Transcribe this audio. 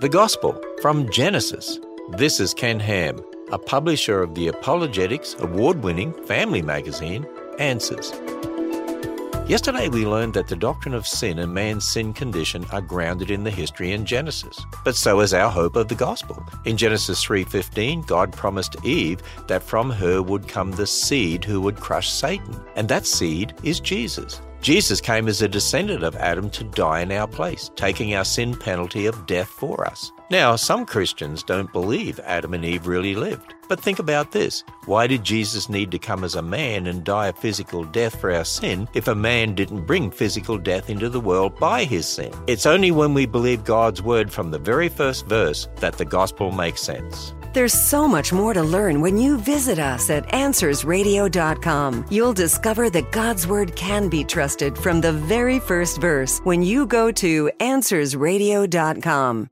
The Gospel from Genesis. This is Ken Ham, a publisher of the Apologetics award winning family magazine, Answers. Yesterday we learned that the doctrine of sin and man's sin condition are grounded in the history in Genesis. But so is our hope of the gospel. In Genesis 3:15, God promised Eve that from her would come the seed who would crush Satan, and that seed is Jesus. Jesus came as a descendant of Adam to die in our place, taking our sin penalty of death for us. Now, some Christians don't believe Adam and Eve really lived. But think about this. Why did Jesus need to come as a man and die a physical death for our sin if a man didn't bring physical death into the world by his sin? It's only when we believe God's word from the very first verse that the gospel makes sense. There's so much more to learn when you visit us at AnswersRadio.com. You'll discover that God's Word can be trusted from the very first verse when you go to AnswersRadio.com.